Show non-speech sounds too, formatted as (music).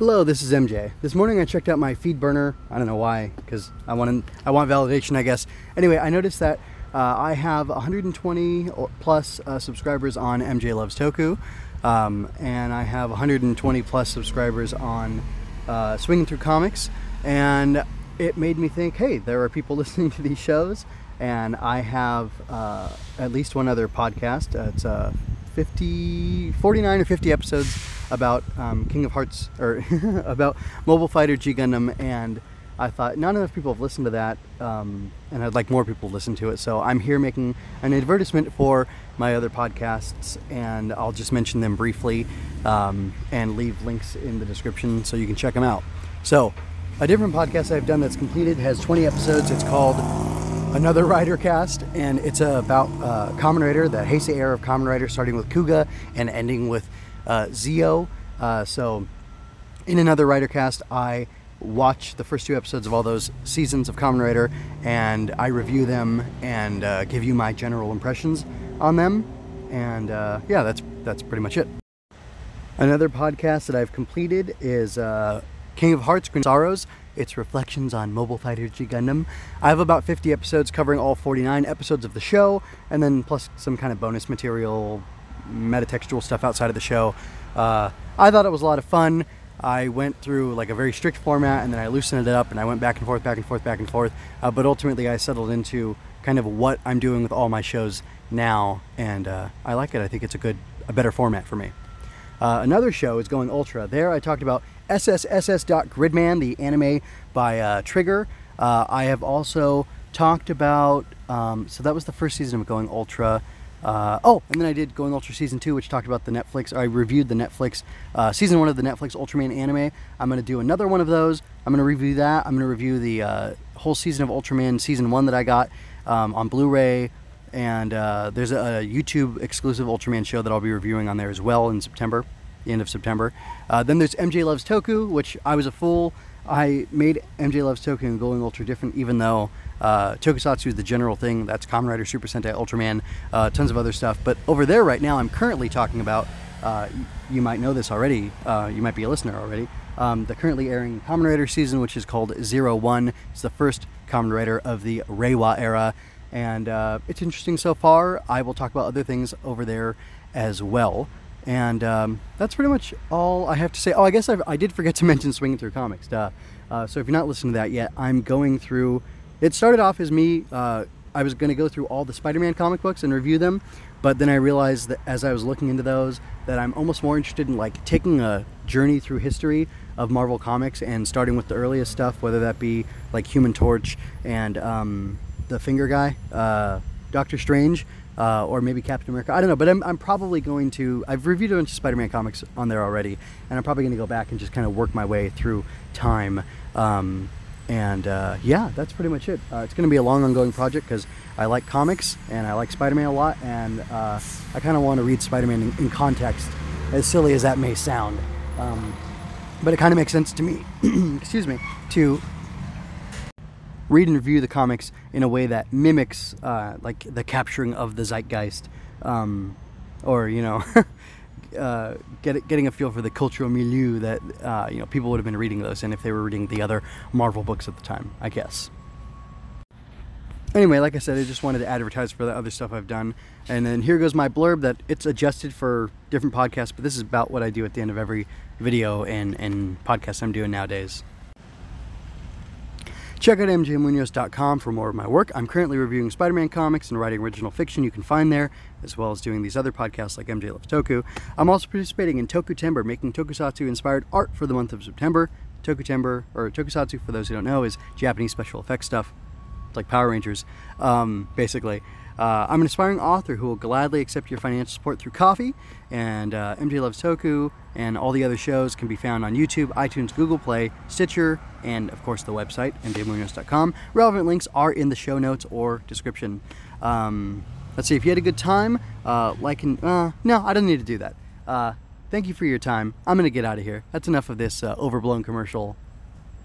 Hello, this is MJ. This morning I checked out my feed burner. I don't know why, because I want I want validation, I guess. Anyway, I noticed that uh, I have 120 plus uh, subscribers on MJ Loves Toku, um, and I have 120 plus subscribers on uh, Swinging Through Comics, and it made me think, hey, there are people (laughs) listening to these shows, and I have uh, at least one other podcast. it's uh, 50, 49 or 50 episodes about um, King of Hearts or (laughs) about Mobile Fighter G Gundam, and I thought not enough people have listened to that, um, and I'd like more people to listen to it. So I'm here making an advertisement for my other podcasts, and I'll just mention them briefly um, and leave links in the description so you can check them out. So, a different podcast I've done that's completed has 20 episodes. It's called another Rider cast, and it's about uh, Kamen Rider, the Heisei era of Kamen Rider, starting with Kuuga and ending with uh, Zi-O. Uh, so, in another Rider cast, I watch the first two episodes of all those seasons of Kamen Rider, and I review them and uh, give you my general impressions on them. And uh, yeah, that's that's pretty much it. Another podcast that I've completed is uh, King of Hearts, Queen Sorrows. It's reflections on Mobile Fighter G Gundam. I have about 50 episodes covering all 49 episodes of the show, and then plus some kind of bonus material, metatextual stuff outside of the show. Uh, I thought it was a lot of fun. I went through like a very strict format, and then I loosened it up, and I went back and forth, back and forth, back and forth. Uh, but ultimately, I settled into kind of what I'm doing with all my shows now, and uh, I like it. I think it's a good, a better format for me. Uh, another show is going ultra. There, I talked about SSSS.Gridman, the anime by uh, Trigger. Uh, I have also talked about, um, so that was the first season of Going Ultra. Uh, oh, and then I did Going Ultra Season 2, which talked about the Netflix, I reviewed the Netflix, uh, Season 1 of the Netflix Ultraman anime. I'm going to do another one of those. I'm going to review that. I'm going to review the uh, whole season of Ultraman Season 1 that I got um, on Blu ray. And uh, there's a, a YouTube exclusive Ultraman show that I'll be reviewing on there as well in September the end of September. Uh, then there's MJ Loves Toku, which I was a fool. I made MJ Loves Toku and Going Ultra different, even though uh, Tokusatsu is the general thing. That's Kamen Rider, Super Sentai, Ultraman, uh, tons of other stuff. But over there right now, I'm currently talking about. Uh, you might know this already. Uh, you might be a listener already. Um, the currently airing Kamen Rider season, which is called Zero One. It's the first Kamen Rider of the Reiwa era, and uh, it's interesting so far. I will talk about other things over there as well. And um, that's pretty much all I have to say. Oh, I guess I've, i did forget to (laughs) mention Swinging Through Comics. Uh, so if you're not listening to that yet, I'm going through. It started off as me. Uh, I was going to go through all the Spider-Man comic books and review them, but then I realized that as I was looking into those, that I'm almost more interested in like taking a journey through history of Marvel Comics and starting with the earliest stuff, whether that be like Human Torch and um, the Finger Guy, uh, Doctor Strange, uh, or maybe Captain America. I don't know, but I'm, I'm probably going to. I've reviewed a bunch of Spider-Man comics on there already, and I'm probably going to go back and just kind of work my way through time. Um, and uh, yeah, that's pretty much it. Uh, it's going to be a long, ongoing project because I like comics and I like Spider-Man a lot, and uh, I kind of want to read Spider-Man in, in, context, as silly as that may sound. Um, but it kind of makes sense to me. (clears throat) excuse me to read and review the comics in a way that mimics uh, like the capturing of the zeitgeist, um, or you know, (laughs) uh, get, getting a feel for the cultural milieu that uh, you know people would have been reading those, and if they were reading the other Marvel books at the time, I guess. Anyway, like I said, I just wanted to advertise for the other stuff I've done. And then here goes my blurb that it's adjusted for different podcasts, but this is about what I do at the end of every video and, and podcast I'm doing nowadays. Check out mjmunoz.com for more of my work. I'm currently reviewing Spider Man comics and writing original fiction you can find there, as well as doing these other podcasts like MJ Loves Toku. I'm also participating in Tokutember, making tokusatsu inspired art for the month of September. Tokutember, or Tokusatsu, for those who don't know, is Japanese special effects stuff, like Power Rangers, um, basically. Uh, I'm an aspiring author who will gladly accept your financial support through Ko-fi, and uh, MJ Loves Toku and all the other shows can be found on YouTube, iTunes, Google Play, Stitcher, and of course the website, mjmunoz.com. Relevant links are in the show notes or description. Um, let's see, if you had a good time, uh, like and, uh, no, I don't need to do that. Uh, thank you for your time. I'm going to get out of here. That's enough of this uh, overblown commercial